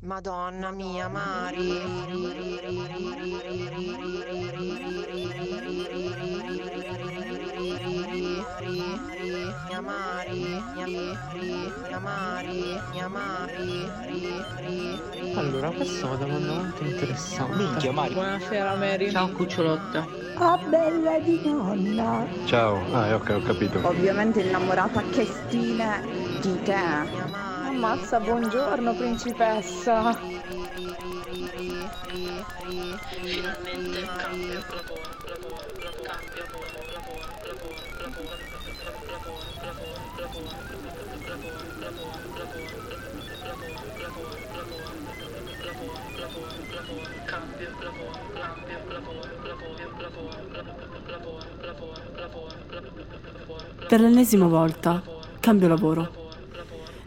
Madonna mia, Mari. Mia Mari, mia Mari, mia Mari. Allora, questa è una domanda molto interessante. Minchia, Mari. Buonasera Mary. Ciao cucciolotta. Ah, bella di nonna. Ciao, ah, ok, ho capito. Ovviamente innamorata che stile di te. Ammazza, buongiorno principessa. Finalmente cambio Per l'ennesima volta cambio lavoro.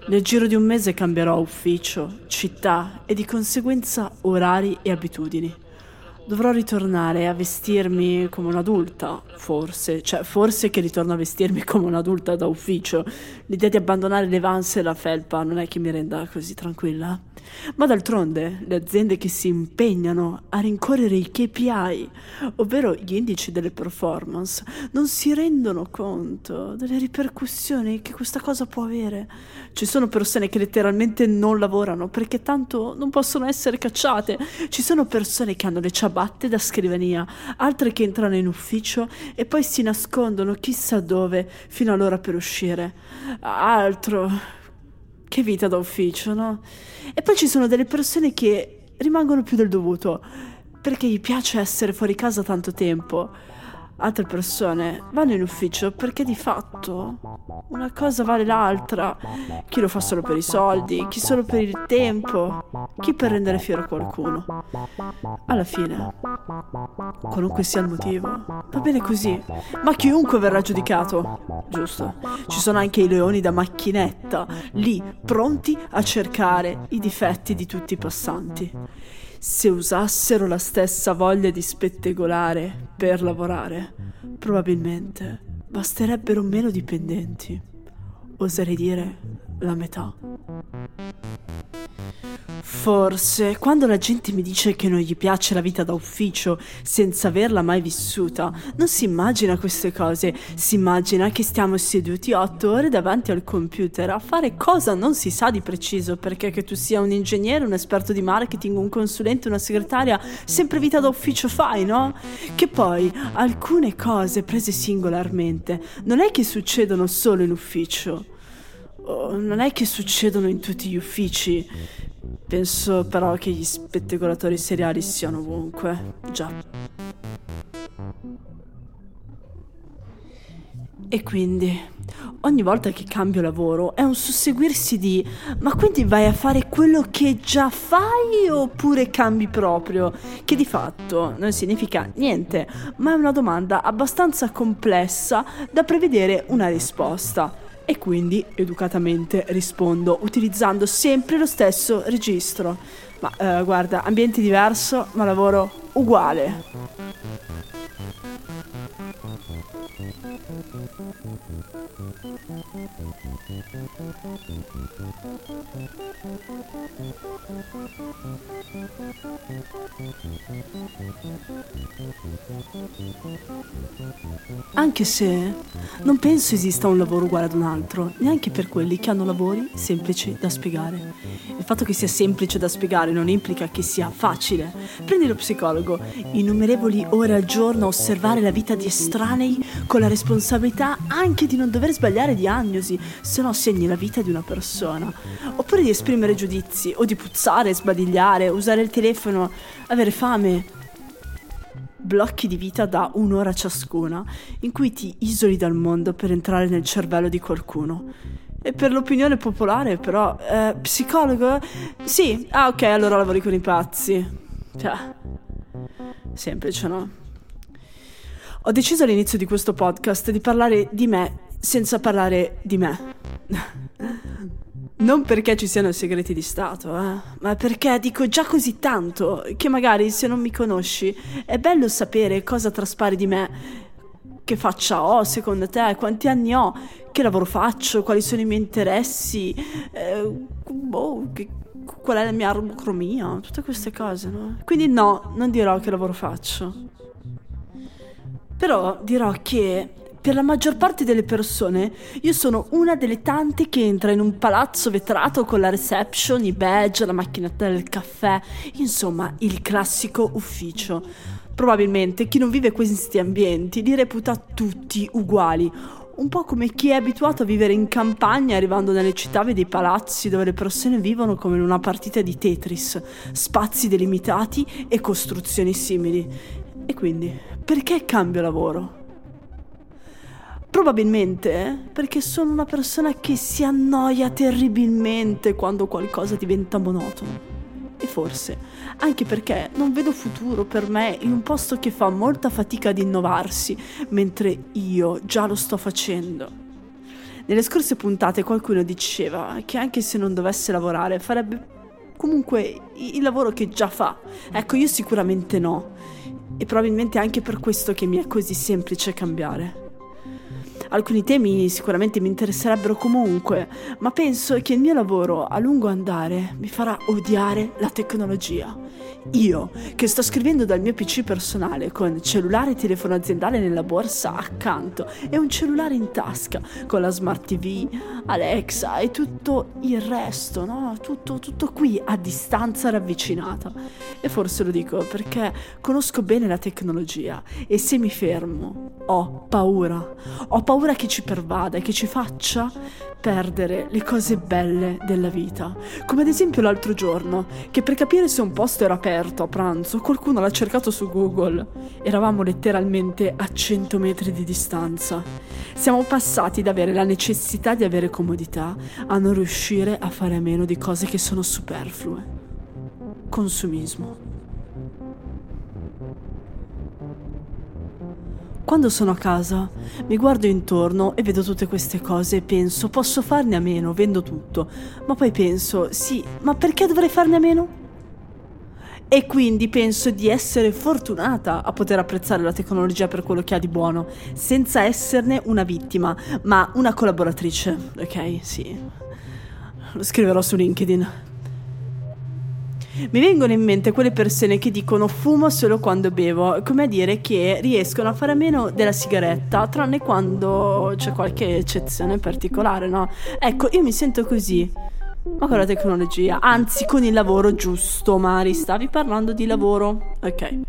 Nel giro di un mese cambierò ufficio, città e di conseguenza orari e abitudini. Dovrò ritornare a vestirmi come un'adulta, forse, cioè forse che ritorno a vestirmi come un'adulta da ufficio. L'idea di abbandonare le vans e la felpa non è che mi renda così tranquilla. Ma d'altronde le aziende che si impegnano a rincorrere i KPI, ovvero gli indici delle performance, non si rendono conto delle ripercussioni che questa cosa può avere. Ci sono persone che letteralmente non lavorano perché tanto non possono essere cacciate. Ci sono persone che hanno le ciabatte da scrivania, altre che entrano in ufficio e poi si nascondono chissà dove fino all'ora per uscire. Altro che vita da ufficio, no? E poi ci sono delle persone che rimangono più del dovuto perché gli piace essere fuori casa tanto tempo altre persone vanno in ufficio perché di fatto una cosa vale l'altra. Chi lo fa solo per i soldi, chi solo per il tempo, chi per rendere fiero qualcuno. Alla fine, qualunque sia il motivo, va bene così. Ma chiunque verrà giudicato, giusto? Ci sono anche i leoni da macchinetta, lì, pronti a cercare i difetti di tutti i passanti se usassero la stessa voglia di spettegolare per lavorare, probabilmente basterebbero meno dipendenti. Oserei dire la metà. Forse, quando la gente mi dice che non gli piace la vita da ufficio senza averla mai vissuta, non si immagina queste cose, si immagina che stiamo seduti otto ore davanti al computer a fare cosa non si sa di preciso, perché che tu sia un ingegnere, un esperto di marketing, un consulente, una segretaria, sempre vita da ufficio fai, no? Che poi alcune cose prese singolarmente non è che succedono solo in ufficio. Oh, non è che succedono in tutti gli uffici. Penso però che gli spettacolatori seriali siano ovunque. Già. E quindi, ogni volta che cambio lavoro è un susseguirsi di ma quindi vai a fare quello che già fai oppure cambi proprio? Che di fatto non significa niente, ma è una domanda abbastanza complessa da prevedere una risposta e quindi educatamente rispondo utilizzando sempre lo stesso registro. Ma eh, guarda, ambiente diverso, ma lavoro uguale. Anche se non penso esista un lavoro uguale ad un altro, neanche per quelli che hanno lavori semplici da spiegare. Il fatto che sia semplice da spiegare non implica che sia facile. Prendi lo psicologo, innumerevoli ore al giorno a osservare la vita di estranei con la responsabilità anche di non dover sbagliare diagnosi, se no segni la vita di una persona. Oppure di esprimere giudizi, o di puzzare, sbadigliare, usare il telefono, avere fame. Blocchi di vita da un'ora ciascuna, in cui ti isoli dal mondo per entrare nel cervello di qualcuno. E per l'opinione popolare, però, eh, psicologo? Sì, ah ok, allora lavori con i pazzi. Cioè, semplice, no? Ho deciso all'inizio di questo podcast di parlare di me senza parlare di me. Non perché ci siano segreti di Stato, eh, ma perché dico già così tanto che magari se non mi conosci è bello sapere cosa traspari di me. Che faccia ho secondo te? Quanti anni ho? Che lavoro faccio? Quali sono i miei interessi? Eh, boh, che, qual è la mia armocromia, tutte queste cose, no? Quindi no, non dirò che lavoro faccio. Però dirò che per la maggior parte delle persone io sono una delle tante che entra in un palazzo vetrato con la reception, i badge, la macchinetta del caffè, insomma il classico ufficio. Probabilmente chi non vive questi ambienti li reputa tutti uguali, un po' come chi è abituato a vivere in campagna arrivando nelle città vede i palazzi dove le persone vivono come in una partita di Tetris, spazi delimitati e costruzioni simili. E quindi, perché cambio lavoro? Probabilmente perché sono una persona che si annoia terribilmente quando qualcosa diventa monotono. E forse anche perché non vedo futuro per me in un posto che fa molta fatica ad innovarsi, mentre io già lo sto facendo. Nelle scorse puntate qualcuno diceva che anche se non dovesse lavorare farebbe comunque il lavoro che già fa. Ecco, io sicuramente no. E probabilmente anche per questo che mi è così semplice cambiare. Alcuni temi sicuramente mi interesserebbero comunque, ma penso che il mio lavoro a lungo andare mi farà odiare la tecnologia. Io, che sto scrivendo dal mio PC personale con cellulare e telefono aziendale nella borsa accanto e un cellulare in tasca con la smart TV, Alexa e tutto il resto, no? Tutto, tutto qui a distanza ravvicinata. E forse lo dico perché conosco bene la tecnologia e se mi fermo ho paura. Ho paura che ci pervada e che ci faccia perdere le cose belle della vita. Come ad esempio l'altro giorno, che per capire se un posto era aperto a pranzo, qualcuno l'ha cercato su Google. Eravamo letteralmente a 100 metri di distanza. Siamo passati da avere la necessità di avere comodità a non riuscire a fare a meno di cose che sono superflue. Consumismo. Quando sono a casa, mi guardo intorno e vedo tutte queste cose e penso, posso farne a meno, vendo tutto. Ma poi penso, sì, ma perché dovrei farne a meno? E quindi penso di essere fortunata a poter apprezzare la tecnologia per quello che ha di buono, senza esserne una vittima, ma una collaboratrice. Ok, sì. Lo scriverò su LinkedIn. Mi vengono in mente quelle persone che dicono fumo solo quando bevo, come a dire che riescono a fare a meno della sigaretta, tranne quando c'è qualche eccezione particolare, no? Ecco, io mi sento così. Ma con la tecnologia, anzi con il lavoro giusto, Mari, stavi parlando di lavoro? Ok.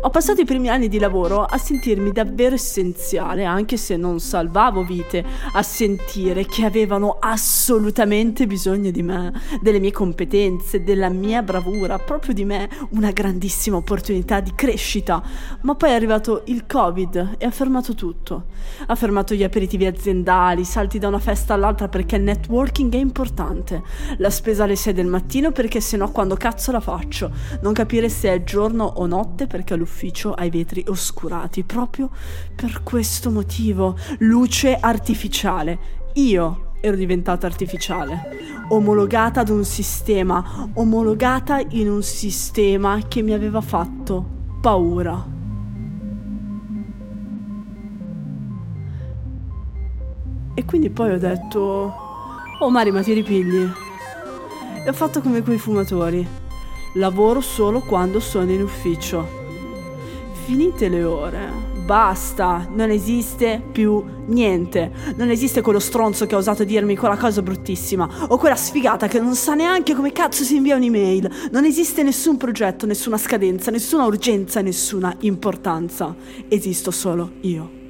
Ho passato i primi anni di lavoro a sentirmi davvero essenziale, anche se non salvavo vite, a sentire che avevano assolutamente bisogno di me, delle mie competenze, della mia bravura, proprio di me, una grandissima opportunità di crescita. Ma poi è arrivato il Covid e ha fermato tutto. Ha fermato gli aperitivi aziendali, salti da una festa all'altra perché il networking è importante, la spesa alle 6 del mattino perché sennò quando cazzo la faccio, non capire se è giorno o notte perché l'ufficio l'ufficio ha i vetri oscurati proprio per questo motivo. Luce artificiale. Io ero diventata artificiale, omologata ad un sistema, omologata in un sistema che mi aveva fatto paura. E quindi poi ho detto, oh Mari ma ti ripigli? E ho fatto come quei fumatori, lavoro solo quando sono in ufficio finite le ore. Basta, non esiste più niente. Non esiste quello stronzo che ha osato dirmi quella cosa bruttissima. O quella sfigata che non sa neanche come cazzo si invia un'email. Non esiste nessun progetto, nessuna scadenza, nessuna urgenza, nessuna importanza. Esisto solo io.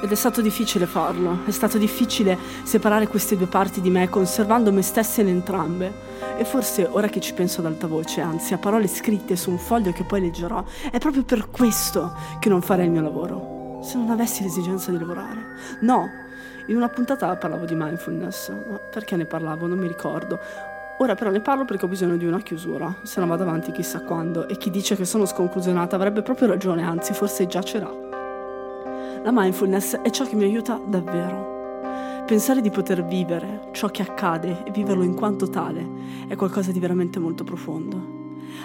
Ed è stato difficile farlo, è stato difficile separare queste due parti di me conservando me stessa in entrambe. E forse ora che ci penso ad alta voce, anzi a parole scritte su un foglio che poi leggerò, è proprio per questo che non farei il mio lavoro. Se non avessi l'esigenza di lavorare. No, in una puntata parlavo di mindfulness, ma perché ne parlavo? Non mi ricordo. Ora però ne parlo perché ho bisogno di una chiusura, se no vado avanti chissà quando, e chi dice che sono sconclusionata avrebbe proprio ragione, anzi forse giacerà. La mindfulness è ciò che mi aiuta davvero. Pensare di poter vivere ciò che accade e viverlo in quanto tale è qualcosa di veramente molto profondo.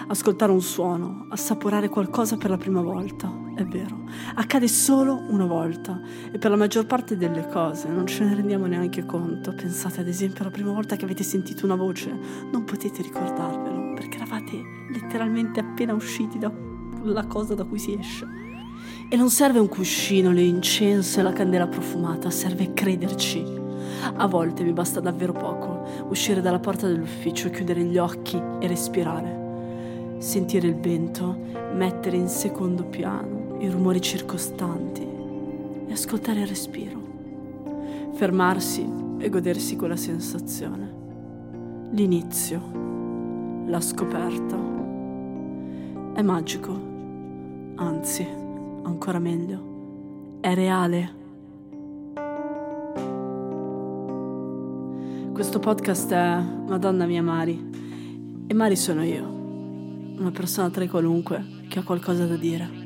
ascoltare un suono, assaporare qualcosa per la prima volta. È vero, accade solo una volta e per la maggior parte delle cose non ce ne rendiamo neanche conto. Pensate ad esempio alla prima volta che avete sentito una voce, non potete ricordarvelo perché eravate letteralmente appena usciti dalla cosa da cui si esce. E non serve un cuscino, l'incenso e la candela profumata, serve crederci. A volte vi basta davvero poco uscire dalla porta dell'ufficio, chiudere gli occhi e respirare. Sentire il vento, mettere in secondo piano i rumori circostanti e ascoltare il respiro. Fermarsi e godersi quella sensazione. L'inizio, la scoperta. È magico, anzi, ancora meglio, è reale. Questo podcast è Madonna mia Mari e Mari sono io, una persona tra i qualunque che ha qualcosa da dire.